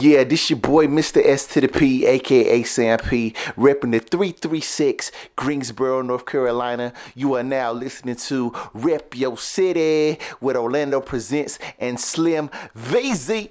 Yeah, this your boy Mr. S to the P, aka Sam P, repping the 336 Greensboro, North Carolina. You are now listening to Rep Your City with Orlando Presents and Slim VZ.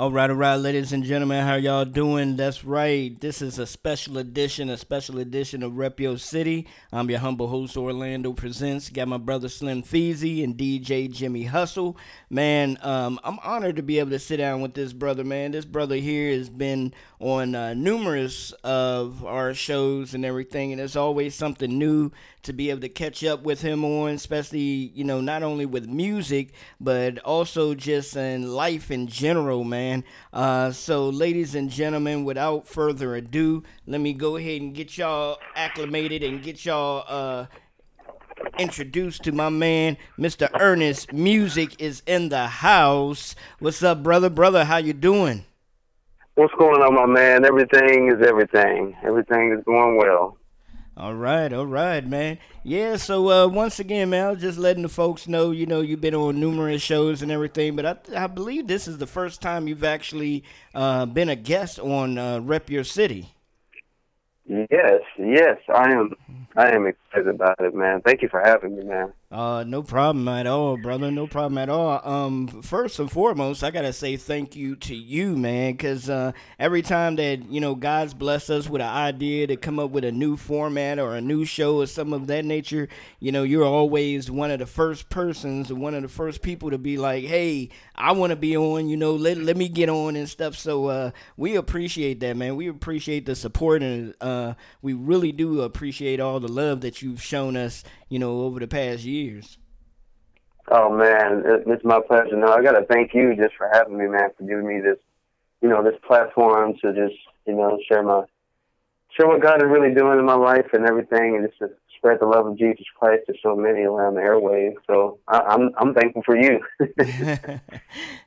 All right, all right, ladies and gentlemen, how y'all doing? That's right. This is a special edition, a special edition of Rep Your City. I'm your humble host, Orlando Presents. Got my brother Slim Feezy and DJ Jimmy Hustle. Man, um, I'm honored to be able to sit down with this brother, man. This brother here has been on uh, numerous of our shows and everything, and it's always something new to be able to catch up with him on, especially, you know, not only with music, but also just in life in general, man. Uh, so, ladies and gentlemen, without further ado, let me go ahead and get y'all acclimated and get y'all uh, introduced to my man, Mr. Ernest. Music is in the house. What's up, brother? Brother, how you doing? What's going on, my man? Everything is everything. Everything is going well. All right, all right, man. Yeah, so uh, once again, man, I was just letting the folks know, you know, you've been on numerous shows and everything, but I, I believe this is the first time you've actually uh, been a guest on uh, Rep Your City. Yes, yes, I am. I am about it, man. Thank you for having me, man. Uh, no problem at all, brother. No problem at all. Um, first and foremost, I gotta say thank you to you, man, because uh, every time that you know God's blessed us with an idea to come up with a new format or a new show or some of that nature, you know, you're always one of the first persons one of the first people to be like, "Hey, I want to be on." You know, let let me get on and stuff. So uh, we appreciate that, man. We appreciate the support and uh, we really do appreciate all the love that you've shown us you know, over the past years. Oh man, it's my pleasure. No, I got to thank you just for having me, man, for giving me this, you know, this platform to just, you know, share my, share what God is really doing in my life and everything, and just to spread the love of Jesus Christ to so many around the airwaves. So I, am I'm, I'm thankful for you.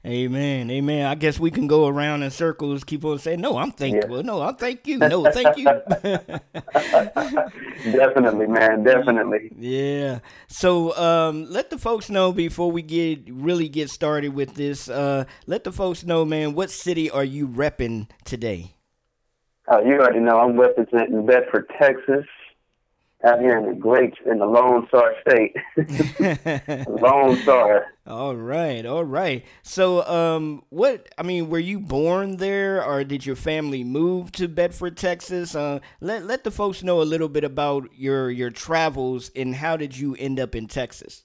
Amen, amen. I guess we can go around in circles, keep on saying, "No, I'm thankful. Yeah. No, I thank you. No, thank you." definitely, man. Definitely. Yeah. So um, let the folks know before we get really get started with this. Uh, let the folks know, man. What city are you repping today? Uh, you already know I'm representing Bedford, Texas out here in the great in the Lone Star State. Lone Star. All right, all right. So, um, what I mean, were you born there, or did your family move to Bedford, Texas? Uh, let let the folks know a little bit about your your travels and how did you end up in Texas?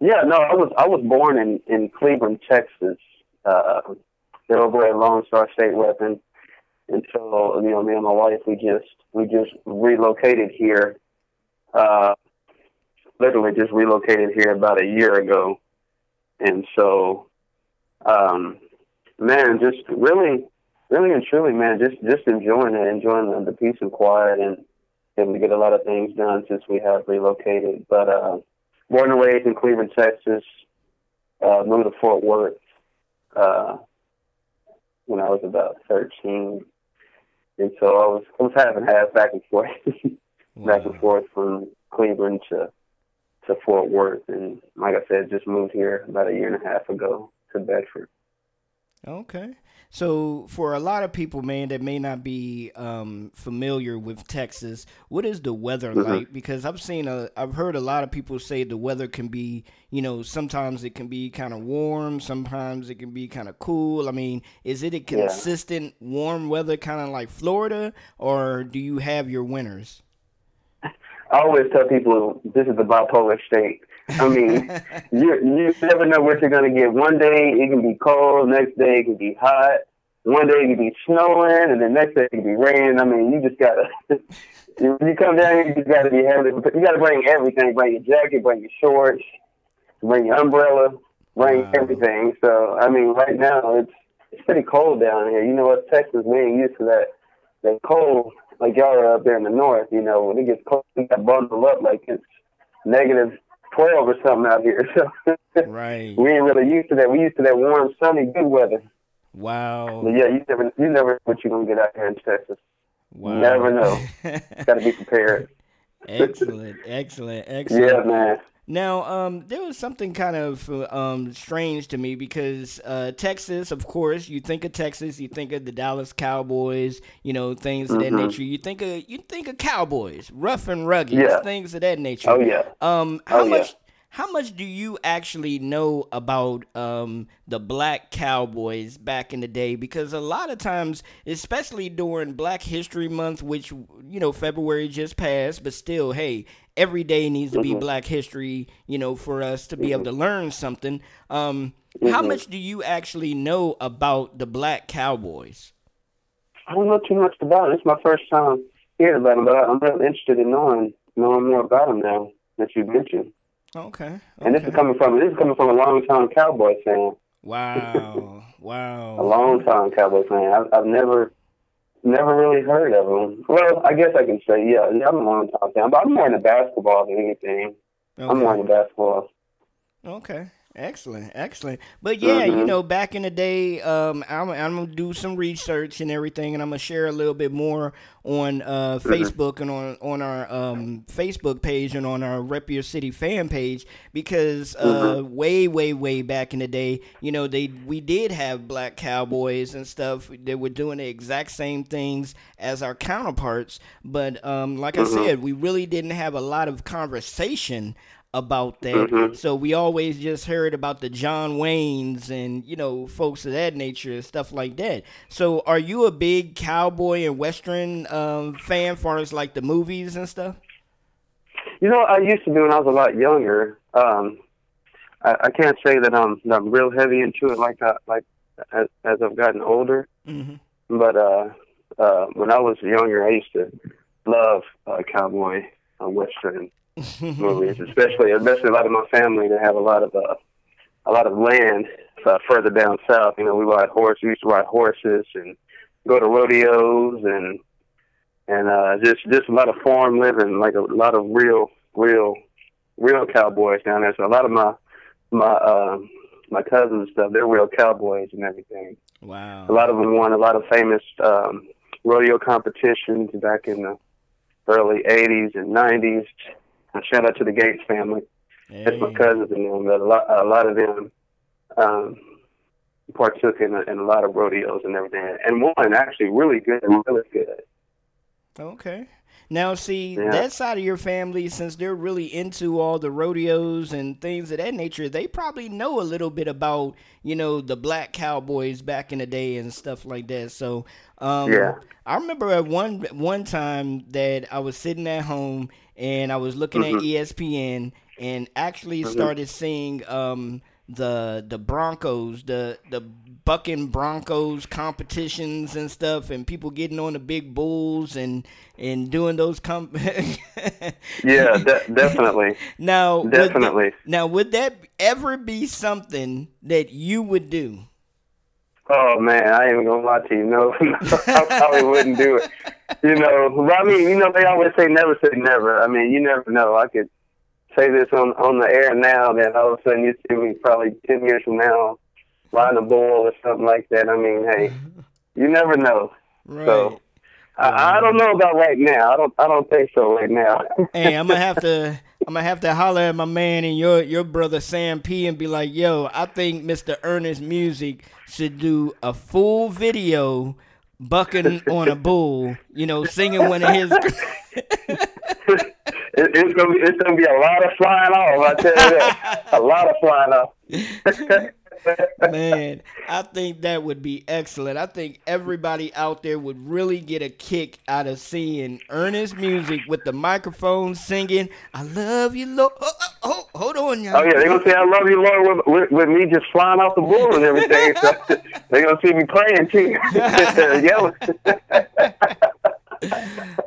Yeah, no, I was I was born in in Cleveland, Texas. Uh, they're over at Lone Star State Weapon and so you know me and my wife we just we just relocated here uh literally just relocated here about a year ago. And so um man just really really and truly man just just enjoying it enjoying the, the peace and quiet and able to get a lot of things done since we have relocated. But uh born and raised in cleveland texas uh moved to fort worth uh when I was about 13 and so I was I was having half back and forth, wow. back and forth from Cleveland to to Fort Worth, and like I said, just moved here about a year and a half ago to Bedford. Okay. So, for a lot of people, man, that may not be um, familiar with Texas, what is the weather mm-hmm. like? Because I've seen a, I've heard a lot of people say the weather can be, you know, sometimes it can be kind of warm, sometimes it can be kind of cool. I mean, is it a consistent yeah. warm weather, kind of like Florida, or do you have your winters? I always tell people this is the bipolar state. I mean, you you never know what you're gonna get. One day it can be cold, next day it can be hot. One day it can be snowing, and the next day it can be raining. I mean, you just gotta. when you come down here, you just gotta be having. You gotta bring everything. Bring your jacket, bring your shorts, bring your umbrella, bring wow. everything. So I mean, right now it's it's pretty cold down here. You know what, Texas, we ain't used to that that cold like y'all are up there in the north, you know, when it gets cold, you got bundled up like it's negative 12 or something out here. So right. we ain't really used to that. We used to that warm, sunny, good weather. Wow. But yeah, you never, you never know what you're to get out here in Texas. Wow. Never know. got to be prepared. excellent, excellent, excellent. Yeah, man. Now, um, there was something kind of um, strange to me because uh, Texas, of course, you think of Texas, you think of the Dallas Cowboys, you know, things of that Mhm. nature. You think of you think of Cowboys, rough and rugged, Yeah. things of that nature. Oh yeah. Um, how Oh, yeah. How much do you actually know about um, the black cowboys back in the day? Because a lot of times, especially during Black History Month, which you know February just passed, but still, hey, every day needs to be Mhm. Black History, you know, for us to be able to learn something. Um, How Mhm. much do you actually know about the black cowboys? I don't know too much about it. It's my first time hearing about them, but I'm really interested in knowing knowing more about them now that you mentioned. Okay. And this is coming from this is coming from a long time Cowboy fan, Wow. Wow. a long time Cowboy fan. I've, I've never never really heard of them. Well, I guess I can say yeah, yeah I'm a long time fan, but I'm more into basketball than anything. I'm more into basketball. Okay. Excellent, excellent. But yeah, you Mhm. know, back in the day, um, I'm, I'm gonna do some research and everything, and I'm gonna share a little bit more on uh, Mm-hmm. Facebook and on on our um, Facebook page and on our Rep Your City fan page because uh, Mm-hmm. way, way, way back in the day, you know, they we did have black cowboys and stuff that were doing the exact same things as our counterparts, but um, like I Mhm. said, we really didn't have a lot of conversation about that. Mhm. So we always just heard about the John Waynes and you know folks of that nature and stuff like that. So are you a big cowboy and western um, fan, far as like the movies and stuff? You know, I used to be when I was a lot younger. Um, I, I can't say that I'm that I'm real heavy into it like I, like as, as I've gotten older. Mm-hmm. But uh, uh, when I was younger, I used to love uh, cowboy uh, western movies, especially especially a lot of my family. They have a lot of uh, a lot of land uh, further down south. You know, we ride horses. We used to ride horses and go to rodeos and and uh, just just a lot of farm living, like a lot of real real real cowboys down there. So a lot of my my um, my cousins and stuff, they're real cowboys and everything. wow. A lot of them won a lot of famous um, rodeo competitions back in the early '80s and '90s. And shout out to the Gates family. That's my cousins and them. But a lot, a lot of them um, partook in a, in a lot of rodeos and everything. And one actually really good, really good. Okay. Now, see Yeah. that side of your family, since they're really into all the rodeos and things of that nature, they probably know a little bit about you know the black cowboys back in the day and stuff like that. So, um, Yeah. I remember at one one time that I was sitting at home and I was looking at E Mhm. ESPN and actually Mhm. started seeing um, the the Broncos, the the bucking Broncos competitions and stuff, and people getting on the big bulls and and doing those comp. Yeah, de- definitely, now, would that- definitely. now, would that ever be something that you would do? Oh man, I ain't even gonna lie to you. No, I probably wouldn't do it. You know, but I mean, you know, they always say never say never. I mean, you never know. I could say this on on the air now, then all of a sudden you see me probably ten years from now riding a bull or something like that. I mean, hey, you never know. Right. So I, I don't know about right now. I don't. I don't think so right now. hey, I'm gonna have to I'm gonna have to holler at my man and your your brother Sam P and be like, yo, I think Mr. Ernest Music should do a full video bucking on a bull, you know, singing one of his it, it's gonna be. It's gonna be a lot of flying off. I tell you that. a lot of flying off. Man, I think that would be excellent. I think everybody out there would really get a kick out of seeing Ernest Music with the microphone singing, I love you, Lord. Oh, oh, oh, hold on, y'all. Oh yeah, they're gonna say I love you, Lord, with, with, with me just flying off the bull and everything. So they're gonna see me playing, too, yelling.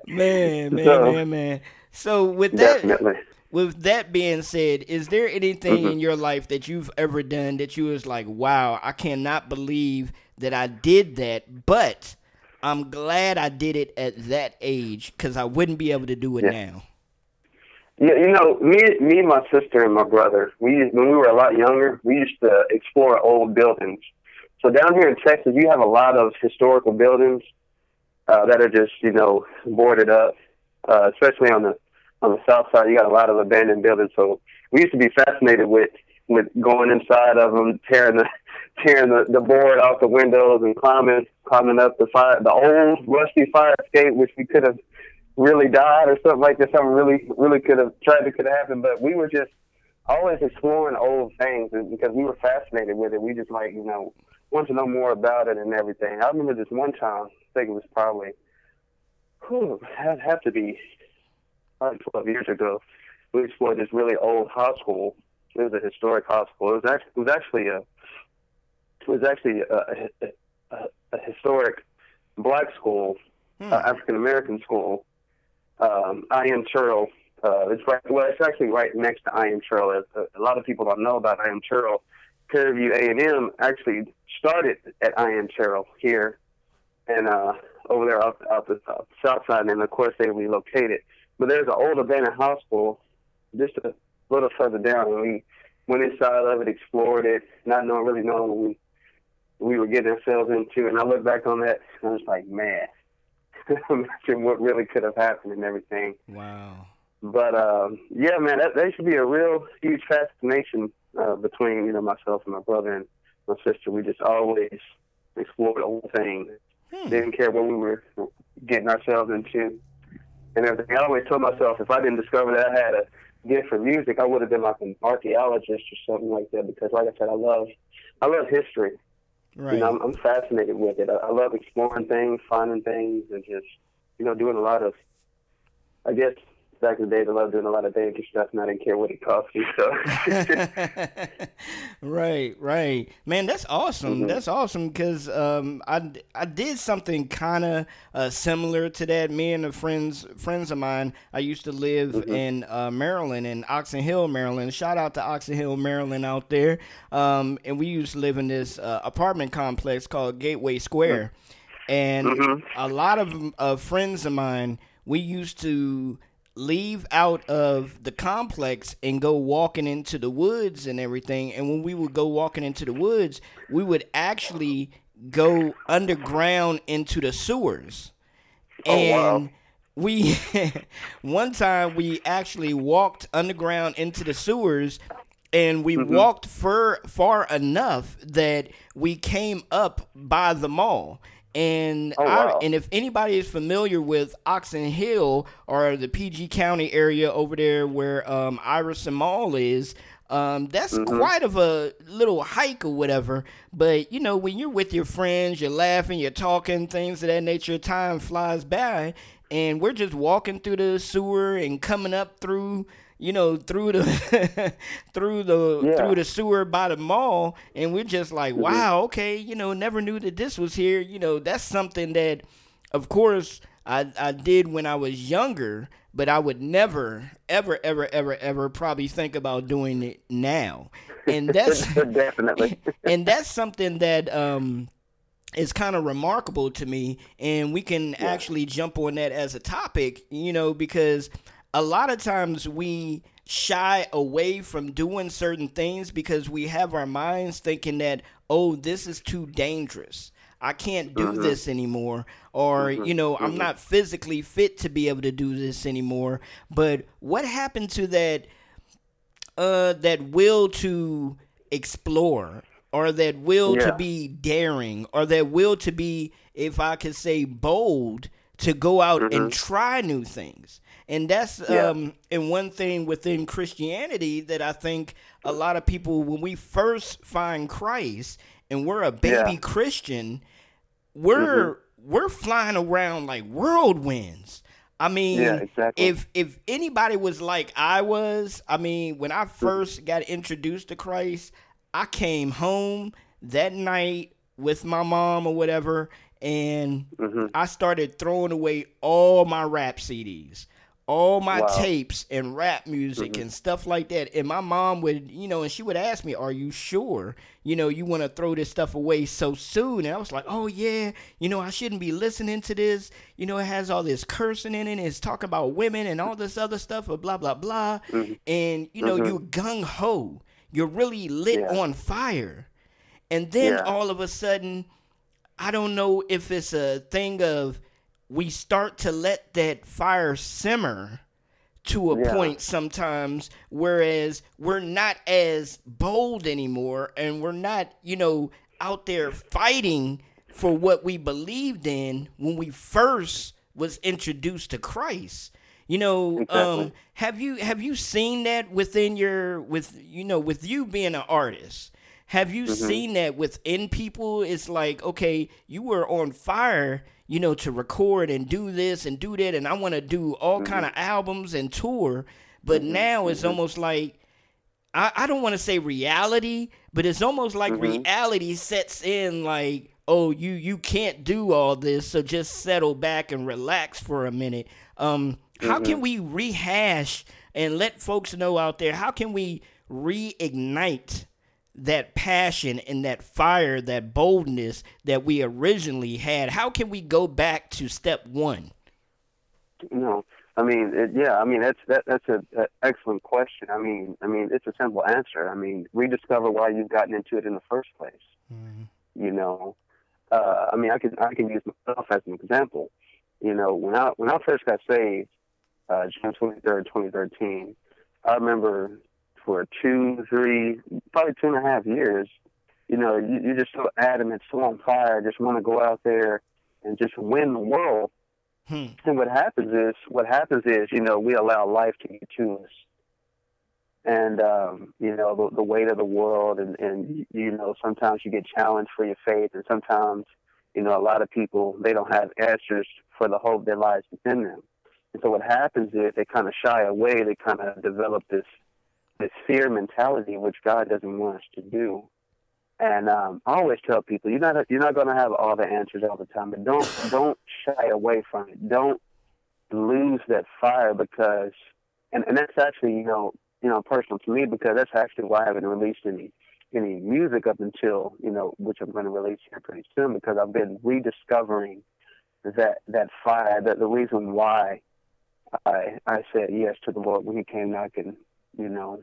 Man, man, So- man, man. So with that Definitely. With that being said, is there anything Mm-hmm. in your life that you've ever done that you was like, wow, I cannot believe that I did that, but I'm glad I did it at that age because I wouldn't be able to do it Yeah. now. Yeah, you know, me, me, and my sister and my brother. We used, when we were a lot younger, we used to explore old buildings. So down here in Texas, you have a lot of historical buildings uh, that are just you know boarded up, uh, especially on the on the south side. You got a lot of abandoned buildings. So we used to be fascinated with with going inside of them, tearing the tearing the, the board off the windows and climbing climbing up the fire the old rusty fire escape, which we could have really died or something like that. Something really really could have tragic could have happened, but we were just always exploring old things because we were fascinated with it. We just like you know want to know more about it and everything. I remember this one time. I think it was probably whew, had have to be probably 12 years ago. We explored this really old hospital. It was a historic hospital. It was actually it was actually a it was actually a, a, a, a historic black school, hmm. uh, African American school. Um, I.M. Terrell. Uh, it's right. Well, it's actually right next to I.M. Terrell. A, a lot of people don't know about I.M. Terrell. Prairie View A&M actually started at I.M. Terrell here, and uh, over there out, out the south, south side, and of course they relocated. But there's an old abandoned hospital just a little further down, and we went inside of it, explored it, not knowing really knowing what we we were getting ourselves into. And I look back on that, and I was like, man, imagine what really could have happened and everything. Wow. But um, yeah, man, that, that should be a real huge fascination uh, between you know myself and my brother and my sister. We just always explored old things. Hmm. Didn't care what we were getting ourselves into and everything. I always told myself if I didn't discover that I had a gift for music, I would have been like an archaeologist or something like that. Because, like I said, I love I love history. Right. You know, I'm, I'm fascinated with it. I, I love exploring things, finding things, and just you know doing a lot of, I guess, back in the days, I loved doing a lot of dangerous stuff, and I didn't care what it cost me. So, right, right, man, that's awesome. Mm-hmm. That's awesome because um, I I did something kind of uh, similar to that. Me and the friends friends of mine. I used to live mm-hmm. in uh, Maryland, in Oxon Hill, Maryland. Shout out to Oxon Hill, Maryland, out there. Um, and we used to live in this uh, apartment complex called Gateway Square, mm-hmm. and mm-hmm. a lot of uh, friends of mine. We used to leave out of the complex and go walking into the woods and everything. And when we would go walking into the woods, we would actually go underground into the sewers. Oh, and wow. we one time we actually walked underground into the sewers and we mm-hmm. walked far far enough that we came up by the mall and oh, wow. I, and if anybody is familiar with Oxon Hill or the PG County area over there where um, Iverson Mall is, um, that's mm-hmm. quite of a little hike or whatever. But you know, when you're with your friends, you're laughing, you're talking, things of that nature. Time flies by, and we're just walking through the sewer and coming up through you know, through the through the yeah. through the sewer by the mall, and we're just like, mm-hmm. wow, okay, you know, never knew that this was here. You know, that's something that, of course, I I did when I was younger, but I would never, ever, ever, ever, ever probably think about doing it now. And that's definitely, and that's something that um is kind of remarkable to me and we can yeah. actually jump on that as a topic you know because a lot of times we shy away from doing certain things because we have our minds thinking that, oh, this is too dangerous. I can't do mm-hmm. this anymore. Or, mm-hmm. you know, mm-hmm. I'm not physically fit to be able to do this anymore. But what happened to that uh that will to explore or that will yeah. to be daring or that will to be if I could say bold to go out and mm-hmm. try new things. And that's yeah. um and one thing within Christianity that I think a lot of people when we first find Christ and we're a baby yeah. Christian, we're mm-hmm. we're flying around like whirlwinds. I mean, yeah, exactly. if if anybody was like I was, I mean, when I 1st mm-hmm. got introduced to Christ, I came home that night with my mom or whatever, and mm-hmm. I started throwing away all my rap CDs all my wow. tapes and rap music mm-hmm. and stuff like that. And my mom would, you know, and she would ask me, Are you sure? You know, you want to throw this stuff away so soon? And I was like, Oh, yeah. You know, I shouldn't be listening to this. You know, it has all this cursing in it. It's talking about women and all this other stuff, or blah, blah, blah. Mm-hmm. And, you know, mm-hmm. you're gung ho. You're really lit yeah. on fire. And then yeah. all of a sudden, I don't know if it's a thing of, we start to let that fire simmer to a Yeah. point sometimes whereas we're not as bold anymore and we're not you know out there fighting for what we believed in when we first was introduced to christ you know um have you have you seen that within your with you know with you being an artist have you Mm-hmm. seen that within people it's like okay you were on fire you know to record and do this and do that and i want to do all Mm-hmm. kind of albums and tour but now it's almost like I, I don't want to say reality, but it's almost like Mm-hmm. reality sets in like, oh, you you can't do all this, so just settle back and relax for a minute. Um, how Mm-hmm. can we rehash and let folks know out there? How can we reignite that passion and that fire, that boldness that we originally had? How can we go back to step one? No, I mean, it, yeah, I mean that's that that's a, a excellent question. I mean, I mean it's a simple answer. I mean, rediscover why you've gotten into it in the first place. You know, uh, I mean, I can I can use myself as an example. You know, when I when I first got saved, uh, June twenty third, twenty thirteen, I remember for two, three, probably two and a half years. You know, you, you're just so adamant, so on fire, just want to go out there and just win the world. Hmm. And what happens is, what happens is, you know, we allow life to get to us, and um, you know, the, the weight of the world, and and you know, sometimes you get challenged for your faith, and sometimes, you know, a lot of people they don't have answers for the hope that lies within them, and so what happens is they kind of shy away, they kind of develop this this fear mentality, which God doesn't want us to do. And um, I always tell people, you're not you're not going to have all the answers all the time, but don't don't shy away from it. Don't lose that fire because, and, and that's actually you know you know personal to me because that's actually why I haven't released any any music up until you know which I'm going to release here pretty soon because I've been rediscovering that that fire. That the reason why I I said yes to the Lord when He came knocking, you know,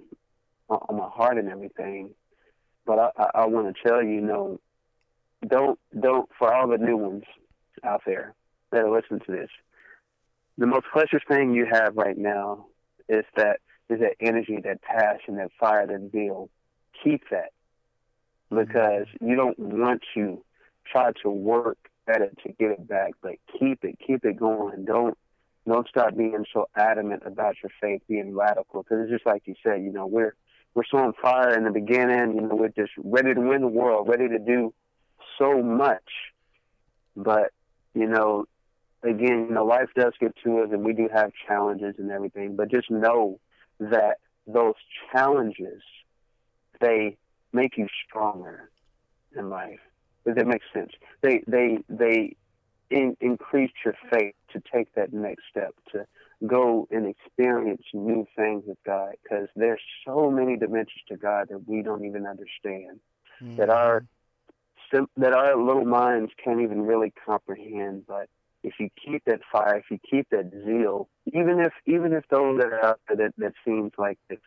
on my heart and everything. But I, I, I want to tell you, you know, don't don't for all the new ones out there that are listening to this. The most precious thing you have right now is that is that energy, that passion, that fire, that zeal. Keep that because you don't want to try to work at it to get it back, but keep it, keep it going. Don't don't stop being so adamant about your faith, being radical. Because it's just like you said, you know, we're we're so on fire in the beginning. You know, we're just ready to win the world, ready to do so much. But you know, again, you know, life does get to us, and we do have challenges and everything. But just know that those challenges they make you stronger in life. Does that make sense? They they they in, increase your faith to take that next step to go and experience new things with God because there's so many dimensions to God that we don't even understand that our mm-hmm. sim- that our little minds can't even really comprehend. But if you keep that fire if you keep that zeal even if even if those that are out there that, that seems like they've,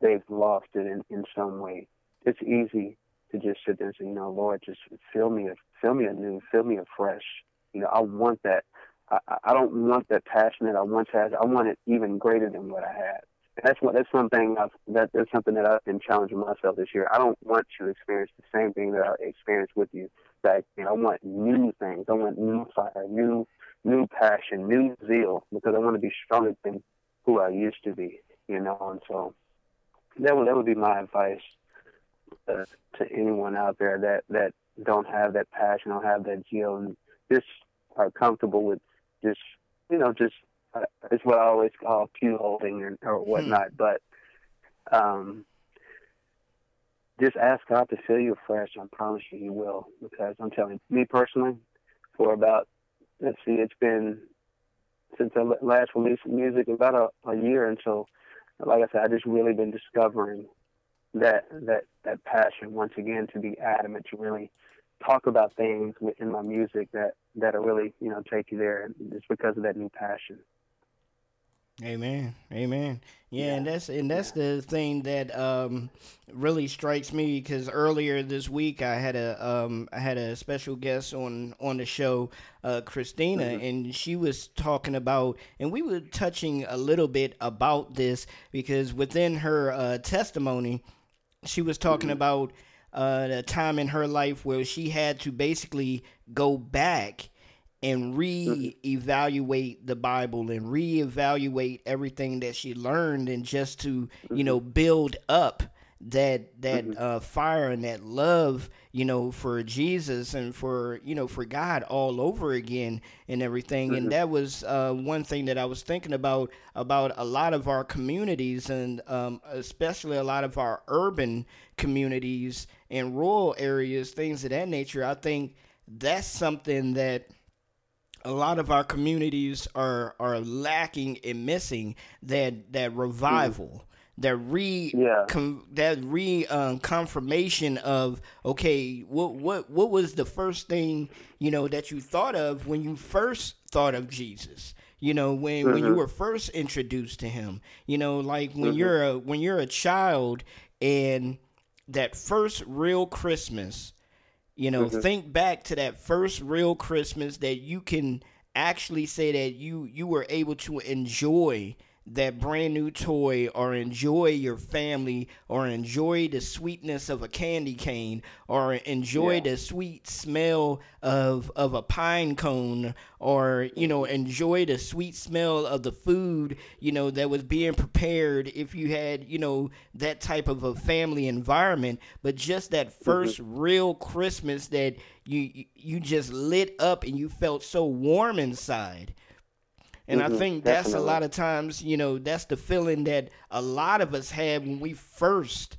they've lost it in, in some way it's easy to just sit there and say you know lord just fill me a fill me anew fill me afresh you know i want that I, I don't want that passion that I once had. I want it even greater than what I had. And that's what that's something I've, that that's something that I've been challenging myself this year. I don't want to experience the same thing that I experienced with you back then. I want new things. I want new fire, new new passion, new zeal because I want to be stronger than who I used to be. You know, and so that would that would be my advice uh, to anyone out there that that don't have that passion, don't have that zeal, and just are comfortable with just you know just uh, it's what I always call pew holding or, or whatnot. But um, just ask God to fill you afresh. I promise you, He will. Because I'm telling you, me personally, for about let's see, it's been since I last released music about a, a year, and so like I said, I just really been discovering that that that passion once again to be adamant to really talk about things in my music that that are really you know take you there. It's because of that new passion. Amen. Amen. Yeah, yeah, and that's and that's yeah. the thing that um, really strikes me because earlier this week I had a um, I had a special guest on on the show, uh, Christina, mm-hmm. and she was talking about, and we were touching a little bit about this because within her uh, testimony, she was talking mm-hmm. about uh, the time in her life where she had to basically go back and re-evaluate the Bible and re-evaluate everything that she learned and just to you know mm-hmm. build up that that mm-hmm. uh, fire and that love you know for Jesus and for you know for God all over again and everything mm-hmm. and that was uh, one thing that I was thinking about about a lot of our communities and um, especially a lot of our urban communities and rural areas things of that nature I think that's something that a lot of our communities are are lacking and missing that that revival. Mm. That re yeah. com, that re um, confirmation of okay what what what was the first thing you know that you thought of when you first thought of Jesus you know when mm-hmm. when you mm-hmm. were first introduced to him you know like when mm-hmm. you're a when you're a child and that first real christmas you know, mm-hmm. think back to that first real Christmas that you can actually say that you you were able to enjoy that brand new toy or enjoy your family or enjoy the sweetness of a candy cane or enjoy yeah. the sweet smell of of a pine cone or you know enjoy the sweet smell of the food you know that was being prepared if you had you know that type of a family environment but just that 1st mm-hmm. real christmas that you you just lit up and you felt so warm inside and mm-hmm, I think that's definitely. a lot of times, you know, that's the feeling that a lot of us had when we first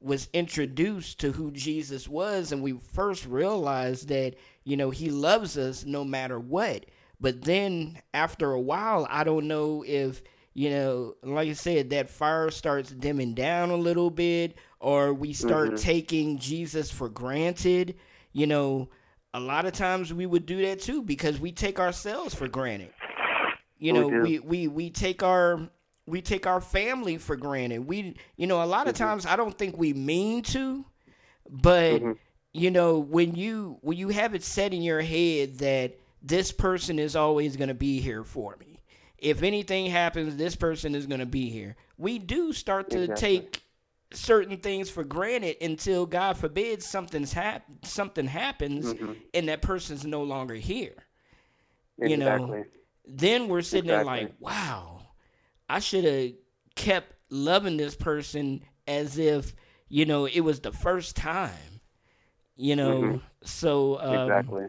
was introduced to who Jesus was and we first realized that, you know, he loves us no matter what. But then after a while, I don't know if, you know, like I said, that fire starts dimming down a little bit or we start mm-hmm. taking Jesus for granted. You know, a lot of times we would do that too because we take ourselves for granted. You know, we, we we take our we take our family for granted. We you know, a lot of mm-hmm. times I don't think we mean to, but mm-hmm. you know, when you when you have it set in your head that this person is always going to be here for me. If anything happens, this person is going to be here. We do start to exactly. take certain things for granted until God forbid something's hap- something happens mm-hmm. and that person's no longer here. Exactly. You know, then we're sitting exactly. there like, wow, I should have kept loving this person as if, you know, it was the first time. You know, mm-hmm. so um, exactly.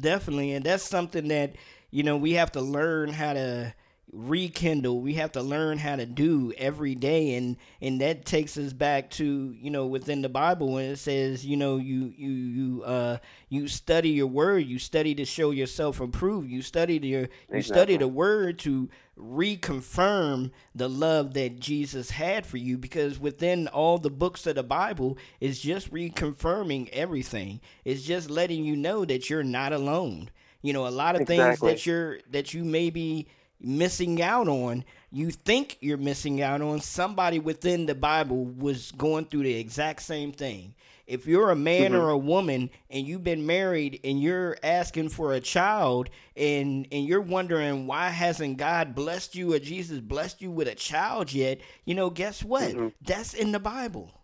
definitely, and that's something that you know we have to learn how to rekindle. We have to learn how to do every day and and that takes us back to you know within the bible when it says you know you you you uh you study your word. You study to show yourself approved. You study your exactly. you study the word to reconfirm the love that jesus had for you because within all the books of the bible is just reconfirming everything. It's just letting you know that you're not alone. You know a lot of exactly. things that you're that you maybe missing out on, you think you're missing out on, somebody within the Bible was going through the exact same thing. If you're a man mm-hmm. or a woman and you've been married and you're asking for a child and and you're wondering why hasn't God blessed you or Jesus blessed you with a child yet, you know, guess what? Mm-hmm. That's in the Bible.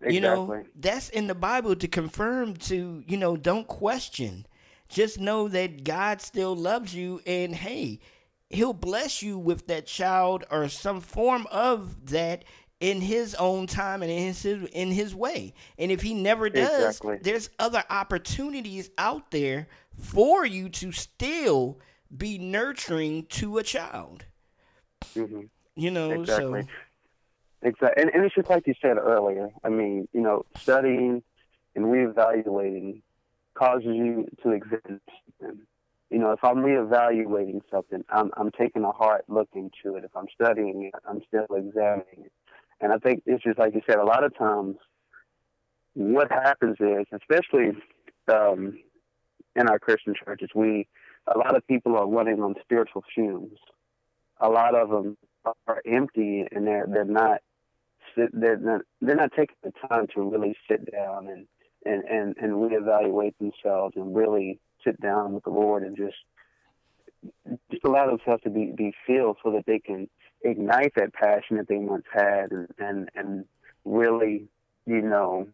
Exactly. You know, that's in the Bible to confirm to, you know, don't question. Just know that God still loves you and hey, he'll bless you with that child or some form of that in his own time and in his in his way. And if he never does, exactly. there's other opportunities out there for you to still be nurturing to a child. Mm-hmm. You know, exactly. so exactly, and, and it's just like you said earlier. I mean, you know, studying and reevaluating causes you to exist you know, if I'm reevaluating something, I'm I'm taking a hard look into it. If I'm studying it, I'm still examining it. And I think it's just like you said, a lot of times what happens is, especially um, in our Christian churches, we a lot of people are running on spiritual fumes. a lot of them are empty and they're they're not they're not they're not taking the time to really sit down and and and and reevaluate themselves and really sit down with the Lord and just just allow themselves to be be filled so that they can ignite that passion that they once had and and and really you know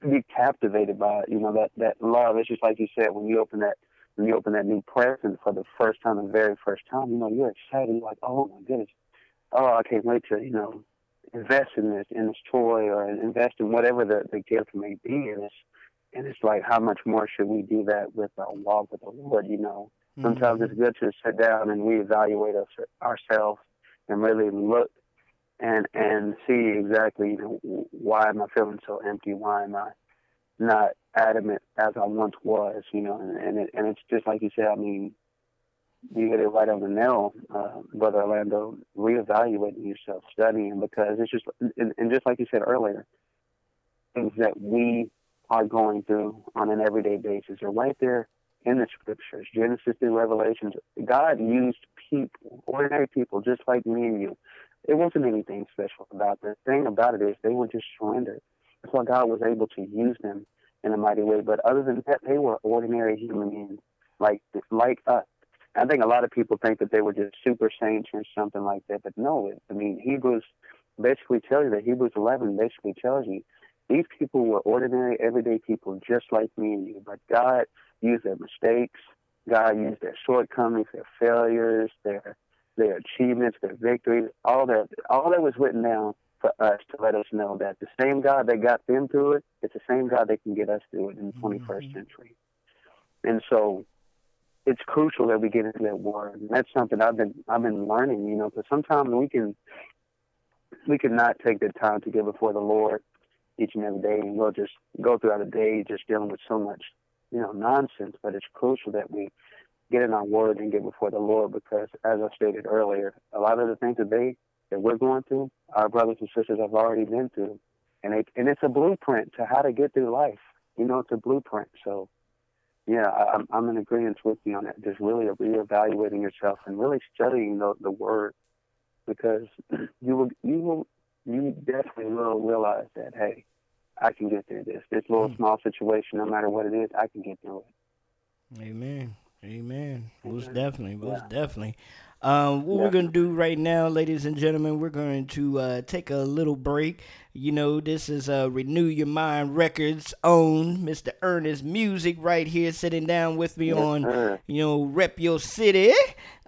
be captivated by it. you know that that love. It's just like you said when you open that when you open that new present for the first time the very first time you know you're excited. You're like oh my goodness. Oh i can't wait to you know invest in this in this toy or invest in whatever the, the gift may be. And it's and it's like how much more should we do that with our walk with the lord you know sometimes mm-hmm. it's good to sit down and reevaluate us, ourselves and really look and and see exactly you know why am I feeling so empty? Why am I not adamant as I once was? You know, and and, it, and it's just like you said. I mean, you hit it right on the nail, uh, brother Orlando. Reevaluating yourself, studying because it's just and, and just like you said earlier, things that we are going through on an everyday basis are right there in the scriptures, Genesis through Revelations. God used people, ordinary people, just like me and you, it wasn't anything special about them. the thing about it is they were just surrendered. That's why God was able to use them in a mighty way. But other than that, they were ordinary human beings, like like us. I think a lot of people think that they were just super saints or something like that, but no. I mean, Hebrews basically tells you that Hebrews 11 basically tells you these people were ordinary, everyday people, just like me and you. But God used their mistakes, God used their shortcomings, their failures, their their achievements, their victories, all that all that was written down for us to let us know that the same God that got them through it, it's the same God that can get us through it in the mm-hmm. 21st century. And so it's crucial that we get into that word. And that's something I've been I've been learning, you know, because sometimes we can we can not take the time to get before the Lord each and every day and we'll just go throughout the day just dealing with so much, you know, nonsense. But it's crucial that we get in our word and get before the Lord because, as I stated earlier, a lot of the things that they that we're going through, our brothers and sisters have already been through, and it, and it's a blueprint to how to get through life. You know, it's a blueprint. So, yeah, I, I'm I'm in agreement with you on that. Just really reevaluating yourself and really studying the the word because you will you will you definitely will realize that hey, I can get through this. This little mm. small situation, no matter what it is, I can get through it. Amen. Amen. Most definitely. Most yeah. definitely. Um, what yeah. we're going to do right now, ladies and gentlemen, we're going to uh, take a little break. You know, this is uh, Renew Your Mind Records own Mr. Ernest Music right here sitting down with me yes, on, sir. you know, Rep Your City.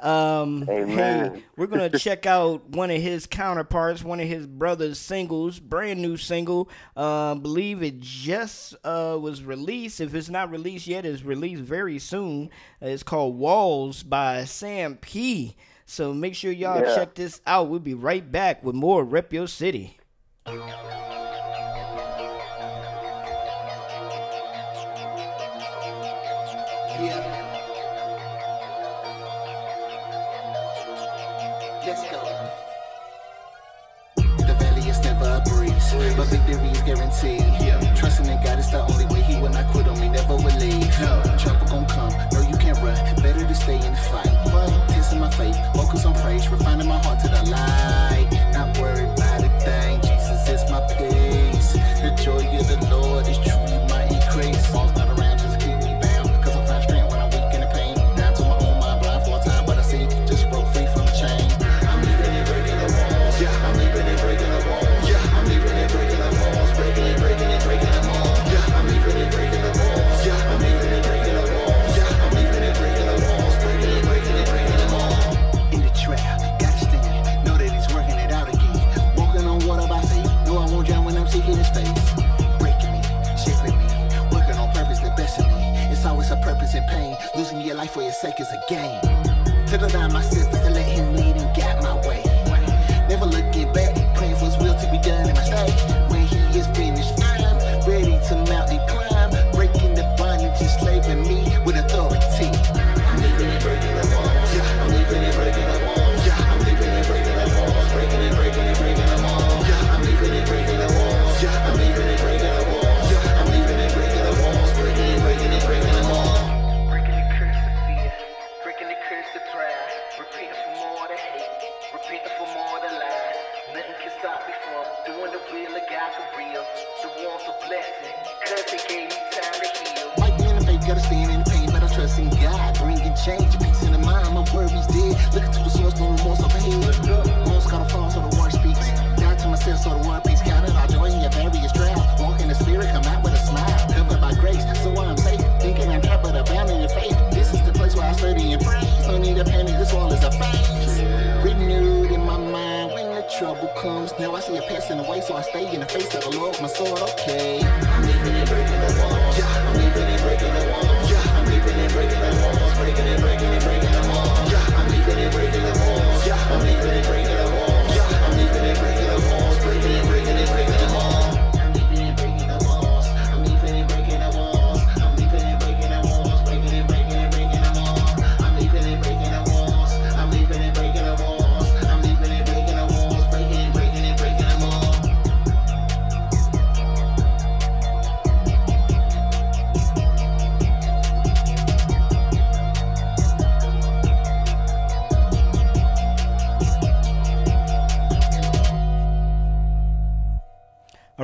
Um, hey, we're going to check out one of his counterparts, one of his brother's singles, brand new single. Uh, believe it just uh, was released. If it's not released yet, it's released very soon. it's called Walls by Sam P. So make sure y'all yeah. check this out. We'll be right back with more Rep Your City. But victory is guaranteed. Yeah. Trusting in God is the only way He will not quit on me, never will leave. No. Trouble gon' come, no you can't run. Better to stay in the fight. Testing my faith, focus on praise, refining my heart to the light. Sake is a game. Took down my sisters and let him lead and guide my way. Never looking back, praying for his will to be done in my state. speaking for more than lies. Nothing can stop me from doing the will of God for real. The walls a blessing, cause they gave me time to heal. Like man, if they gotta stand in the pain, but I trust in God. Bringing change, peace in the mind, my worries dead. Looking to the source, no remorse, no pain. Mom's gotta fall, so the Now I see it passing away, so I stay in the face of the Lord, my sword, okay. I'm leaving and breaking the walls. Yeah, I'm leaving and breaking the walls. Yeah, I'm leaving and breaking the walls. Breaking and breaking and breaking them all. Yeah, I'm leaving and breaking the walls. Yeah, I'm leaving and breaking the walls.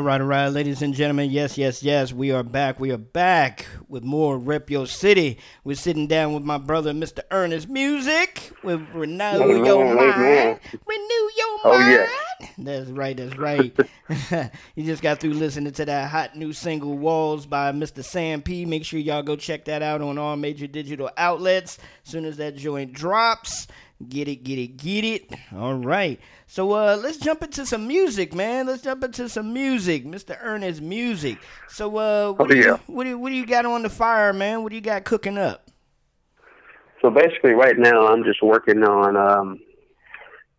Right, all right, ladies and gentlemen. Yes, yes, yes. We are back. We are back with more Rep Your City. We're sitting down with my brother, Mr. Ernest Musik, with Renew Your. Mind. Renew Your Oh, Mind. yeah. That's right, that's right. you just got through listening to that hot new single, Walls, by Mr. Sam P. Make sure y'all go check that out on all major digital outlets. As soon as that joint drops, get it, get it, get it. All right. So uh, let's jump into some music, man. Let's jump into some music, Mr. Ernest Musik. So uh, what, Oh, do you, what, do you, what do you got on the fire, man? What do you got cooking up? So basically, right now, I'm just working on um,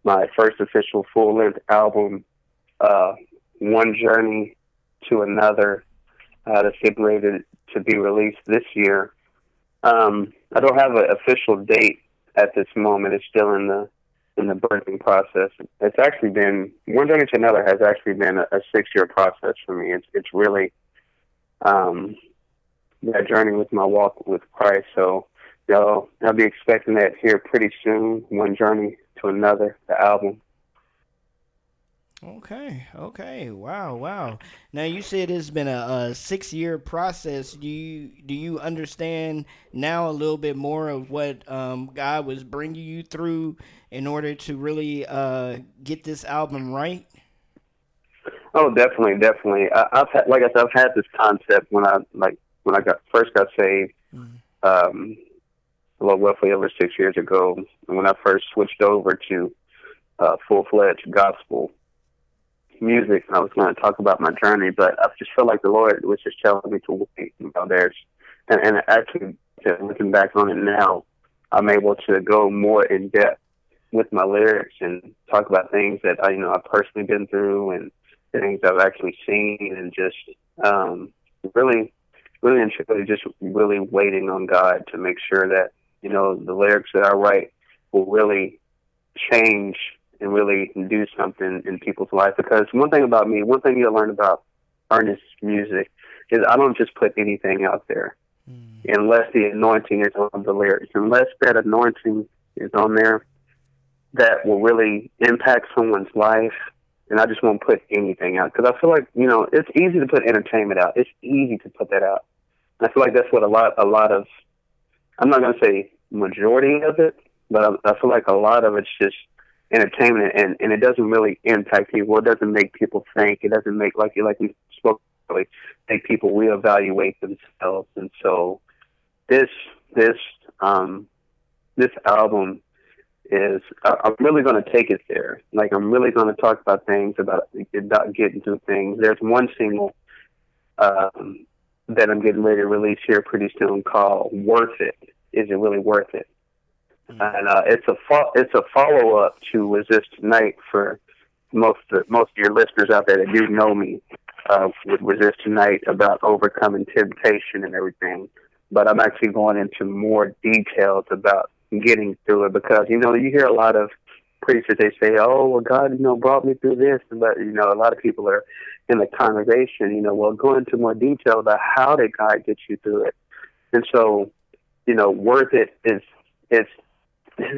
my first official full length album, uh, One Journey to Another, uh, that's to, to be released this year. Um, I don't have an official date at this moment. It's still in the in the birthing process. It's actually been One Journey to Another has actually been a, a six year process for me. It's it's really um, that journey with my walk with Christ. So so I'll be expecting that here pretty soon. One journey to another, the album. Okay, okay, wow, wow. Now you said it's been a, a six-year process. Do you do you understand now a little bit more of what um, God was bringing you through in order to really uh, get this album right? Oh, definitely, definitely. I, I've had, like I said, I've had this concept when I like when I got first got saved. Um, well, roughly over six years ago, when I first switched over to uh, full fledged gospel music. And I was going to talk about my journey, but I just felt like the Lord was just telling me to wait. You know, there's and, and actually looking back on it now, I'm able to go more in depth with my lyrics and talk about things that I, you know, I've personally been through and things I've actually seen and just um, really, really and truly just really waiting on God to make sure that you know the lyrics that I write will really change and really do something in people's life. Because one thing about me, one thing you'll learn about Ernest's music is I don't just put anything out there hmm. unless the anointing is on the lyrics, unless that anointing is on there that will really impact someone's life. And I just won't put anything out because I feel like you know it's easy to put entertainment out. It's easy to put that out. And I feel like that's what a lot, a lot of, I'm not going to say majority of it, but I, I feel like a lot of it's just entertainment, and and it doesn't really impact people. It doesn't make people think. It doesn't make like you like we spoke earlier, make people reevaluate themselves. And so this this um this album is I, I'm really going to take it there. Like I'm really going to talk about things about about getting to things. There's one single um, that I'm getting ready to release here pretty soon called "Worth It." Is it really worth it? And uh, it's a fo- it's a follow up to "Resist Tonight" for most of, most of your listeners out there that do know me uh, with "Resist Tonight" about overcoming temptation and everything. But I'm actually going into more details about getting through it because you know you hear a lot of preachers they say, "Oh, well, God, you know, brought me through this," but you know, a lot of people are in the congregation, you know, well, go into more detail about how did God get you through it, and so, you know, worth it is it's.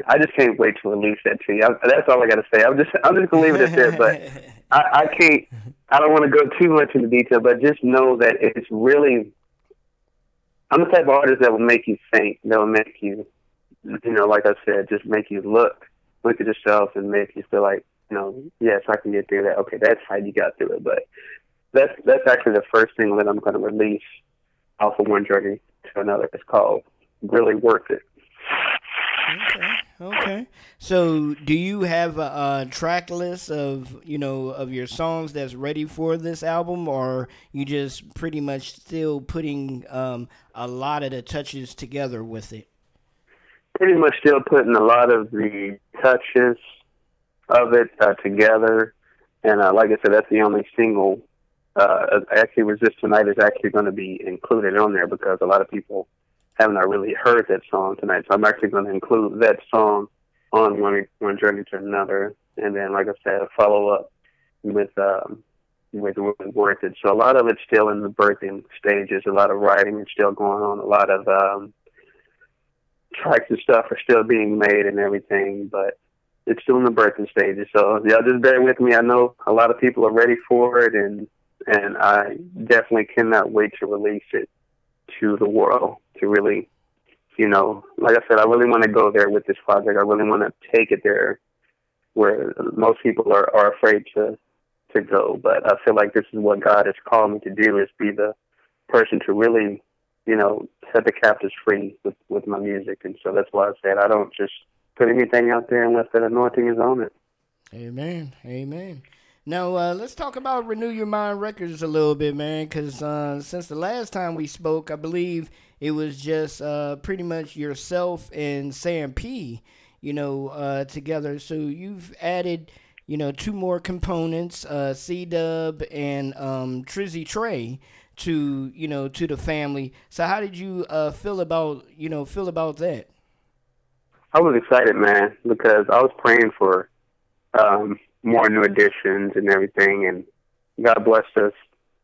I just can't wait to release that to you. I, that's all I got to say. I'm just I'm just gonna leave it at there, but I, I can't. I don't want to go too much into detail, but just know that it's really I'm the type of artist that will make you think. That will make you, you know, like I said, just make you look, look at yourself, and make you feel like, you know, yes, I can get through that. Okay, that's how you got through it. But that's that's actually the first thing that I'm going to release off of one journey to another. It's called "Really Worth It." Okay. Okay. So, do you have a, a, track list of you know of your songs that's ready for this album, or you just pretty much still putting um, a lot of the touches together with it? Pretty much still putting a lot of the touches of it uh, together, and uh, like I said, that's the only single. Uh, actually, "Resist Tonight" is actually going to be included on there because a lot of people haven't I really heard that song tonight. So I'm actually going to include that song on one one journey to another, and then like I said, a follow up with um, with worth it. So a lot of it's still in the birthing stages. A lot of writing is still going on. A lot of um, tracks and stuff are still being made and everything, but it's still in the birthing stages. So y'all just bear with me. I know a lot of people are ready for it, and and I definitely cannot wait to release it to the world to really, you know, like I said, I really want to go there with this project. I really want to take it there where most people are, are afraid to to go. But I feel like this is what God has called me to do is be the person to really, you know, set the captives free with, with my music. And so that's why I said I don't just put anything out there unless that anointing is on it. Amen. Amen. Now uh, let's talk about Renew Your Mind Records a little bit, man. Because uh, since the last time we spoke, I believe it was just uh, pretty much yourself and Sam P. You know, uh, together. So you've added, you know, two more components, uh, C Dub and um, Trizzy Trey, to you know to the family. So how did you uh, feel about you know feel about that? I was excited, man, because I was praying for. Um, more new additions and everything. And God blessed us,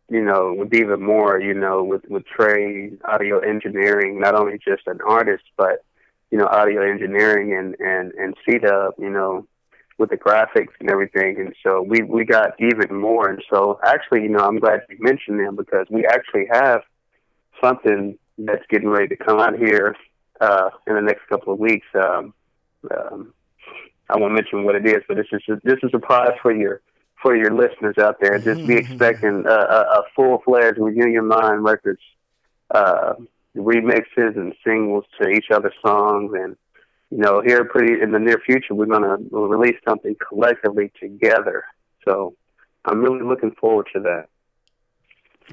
you know, with even more, you know, with with Trey audio engineering, not only just an artist, but you know, audio engineering and and and CDub, you know, with the graphics and everything. And so we we got even more. And so actually, you know, I'm glad you mentioned them because we actually have something that's getting ready to come out here uh, in the next couple of weeks. Um, um, I won't mention what it is, but this is a, this is a prize for your for your listeners out there. Just be mm-hmm. expecting a, a, a full fledged Renew Your Mind Records uh, remixes and singles to each other's songs, and you know, here pretty in the near future, we're gonna release something collectively together. So I'm really looking forward to that.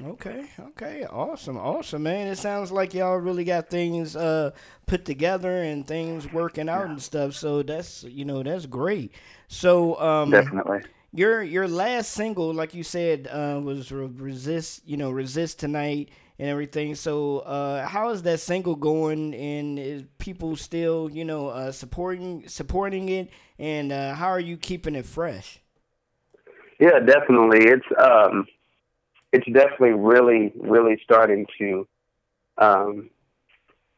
Okay, okay, awesome, awesome, man. It sounds like y'all really got things uh, put together and things working out yeah. and stuff. So that's you know that's great. So um, definitely your your last single, like you said, uh, was resist. You know, resist tonight and everything. So uh, how is that single going? And is people still you know uh, supporting supporting it? And uh, how are you keeping it fresh? Yeah, definitely. It's um it's definitely really, really starting to um,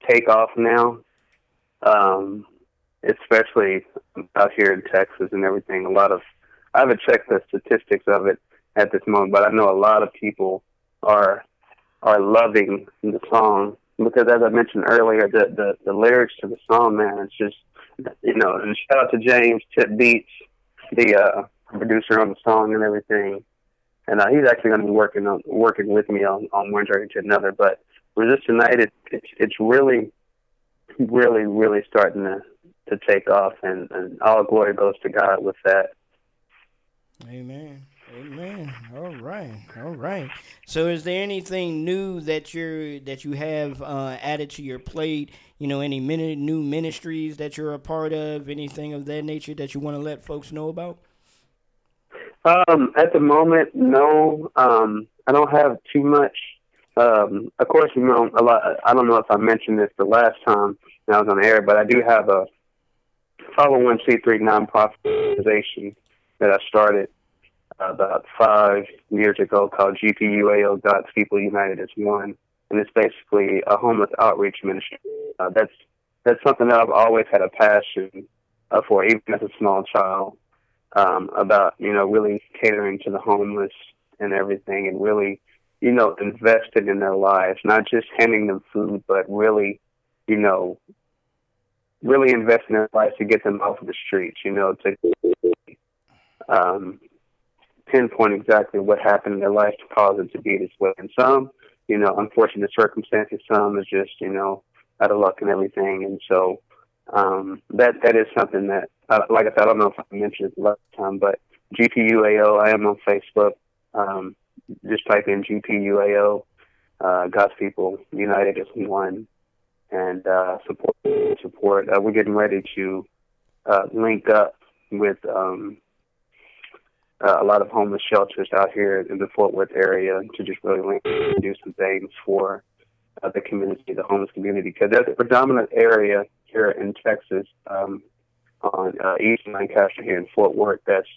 take off now. Um, especially out here in Texas and everything. A lot of I haven't checked the statistics of it at this moment, but I know a lot of people are are loving the song because, as I mentioned earlier, the the, the lyrics to the song, man, it's just you know. And shout out to James Tip Beats, the uh, producer on the song and everything and uh, he's actually going to be working on working with me on on one journey to another. But Resist Tonight, it, it's it's really, really, really starting to to take off, and and all glory goes to God with that. Amen. Amen. All right. All right. So, is there anything new that you're that you have uh, added to your plate? You know, any min- new ministries that you're a part of? Anything of that nature that you want to let folks know about? Um, at the moment, no. Um, I don't have too much. Um, of course, you know, a lot. I don't know if I mentioned this the last time I was on air, but I do have a 501c3 nonprofit organization that I started uh, about five years ago called GPUAO God's People United as One, and it's basically a homeless outreach ministry. Uh, that's that's something that I've always had a passion uh, for, even as a small child um, about you know really catering to the homeless and everything, and really you know, invested in their lives, not just handing them food, but really, you know, really investing in their lives to get them off of the streets, you know, to um, pinpoint exactly what happened in their life to cause them to be this way. And some, you know, unfortunate circumstances, some is just, you know, out of luck and everything. And so um, that that is something that, uh, like I said, I don't know if I mentioned it last time, but GPUAO, I am on Facebook. Um, just type in GPUAO, uh, God's People United as One, and uh, support. Support. Uh, we're getting ready to uh, link up with um, uh, a lot of homeless shelters out here in the Fort Worth area to just really link and do some things for uh, the community, the homeless community, because that's a predominant area here in Texas um, on uh, East Lancaster here in Fort Worth that's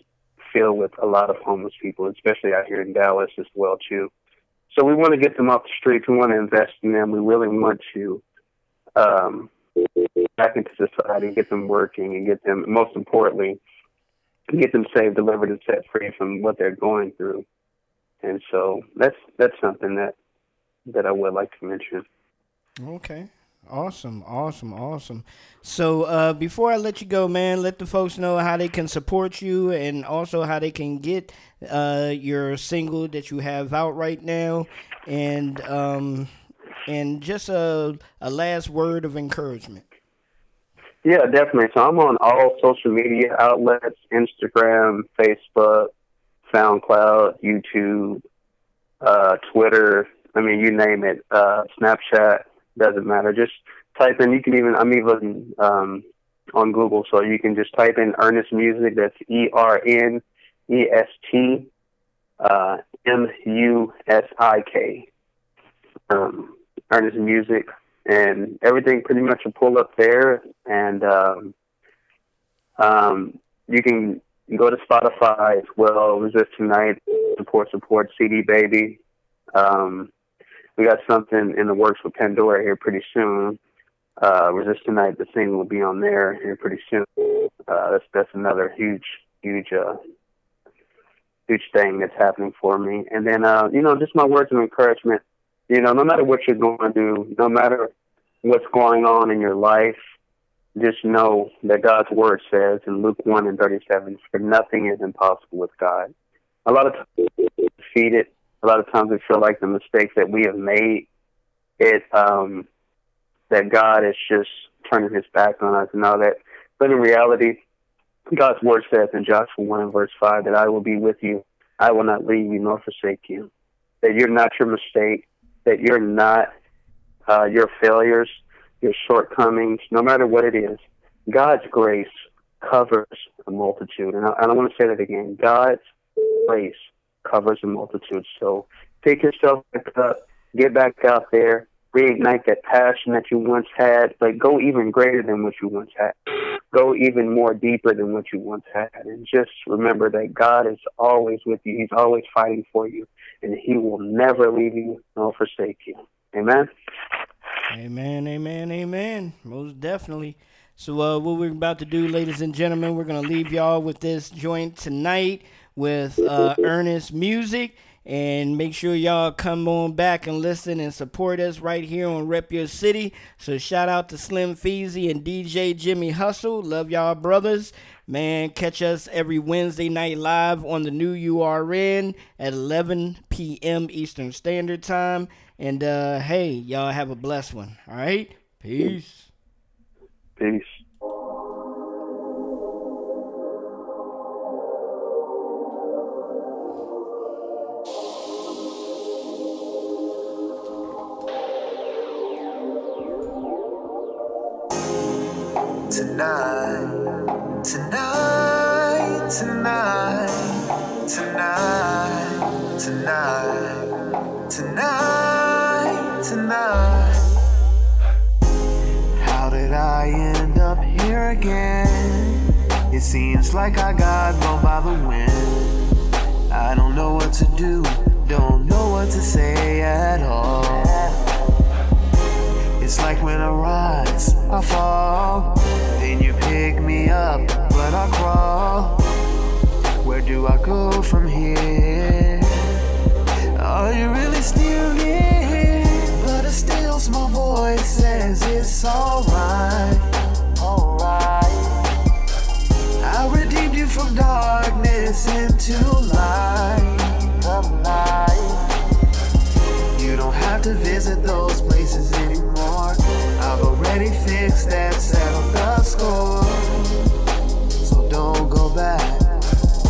filled with a lot of homeless people, especially out here in Dallas as well too. So we want to get them off the streets. We want to invest in them. We really want to um, back into society get them working and get them, most importantly, get them saved, delivered, and set free from what they're going through. And so that's that's something that that I would like to mention. Okay. Awesome, awesome, awesome. So uh, before I let you go, man, let the folks know how they can support you and also how they can get uh, your single that you have out right now, and um, and just a a last word of encouragement. Yeah, definitely. So I'm on all social media outlets: Instagram, Facebook, SoundCloud, YouTube, uh, Twitter. I mean, you name it. Uh, Snapchat doesn't matter. Just type in. You can even. I'm even um, on Google, so you can just type in Ernest Musik. That's E R N E S T uh, M U S I K. Um, Ernest Musik, and everything pretty much will pull up there, and um, um, you can go to Spotify as well. Resist Tonight, support, support, CD Baby. Um, we got something in the works with Pandora here pretty soon. Uh, Resist Tonight, the single will be on there here pretty soon. Uh, that's that's another huge, huge, uh, huge thing that's happening for me. And then, uh, you know, just my words of encouragement. You know, no matter what you're going to do, no matter what's going on in your life, just know that God's word says in Luke 1 and 37, for nothing is impossible with God. A lot of times defeated. A lot of times we feel like the mistakes that we have made, it, um, that God is just turning his back on us and all that. But in reality, God's word says in Joshua 1 and verse 5 that I will be with you. I will not leave you nor forsake you. That you're not your mistake. That you're not uh, your failures, your shortcomings, no matter what it is. God's grace covers a multitude. And I, and I want to say that again. God's grace covers a multitude. So pick yourself up, get back out there, reignite that passion that you once had, but go even greater than what you once had. Go even more deeper than what you once had. And just remember that God is always with you. He's always fighting for you. And He will never leave you nor forsake you. Amen. Amen, amen, amen. Most definitely. So, uh, what we're about to do, ladies and gentlemen, we're going to leave y'all with this joint tonight with uh, Ernest Musik. And make sure y'all come on back and listen and support us right here on Rep Your City. So shout out to Slim Feezy and DJ Jimmy Hustle. Love y'all brothers. Man, catch us every Wednesday night live on the new URN at 11 p.m. Eastern Standard Time. And uh, hey, y'all have a blessed one. All right? Peace. Peace. It seems like I got blown by the wind. I don't know what to do, don't know what to say at all. It's like when I rise, I fall. Then you pick me up, but I crawl. Where do I go from here? Are you really still here? But a still small voice, says it's alright. listen to life. You don't have to visit those places anymore. I've already fixed that, settled the score.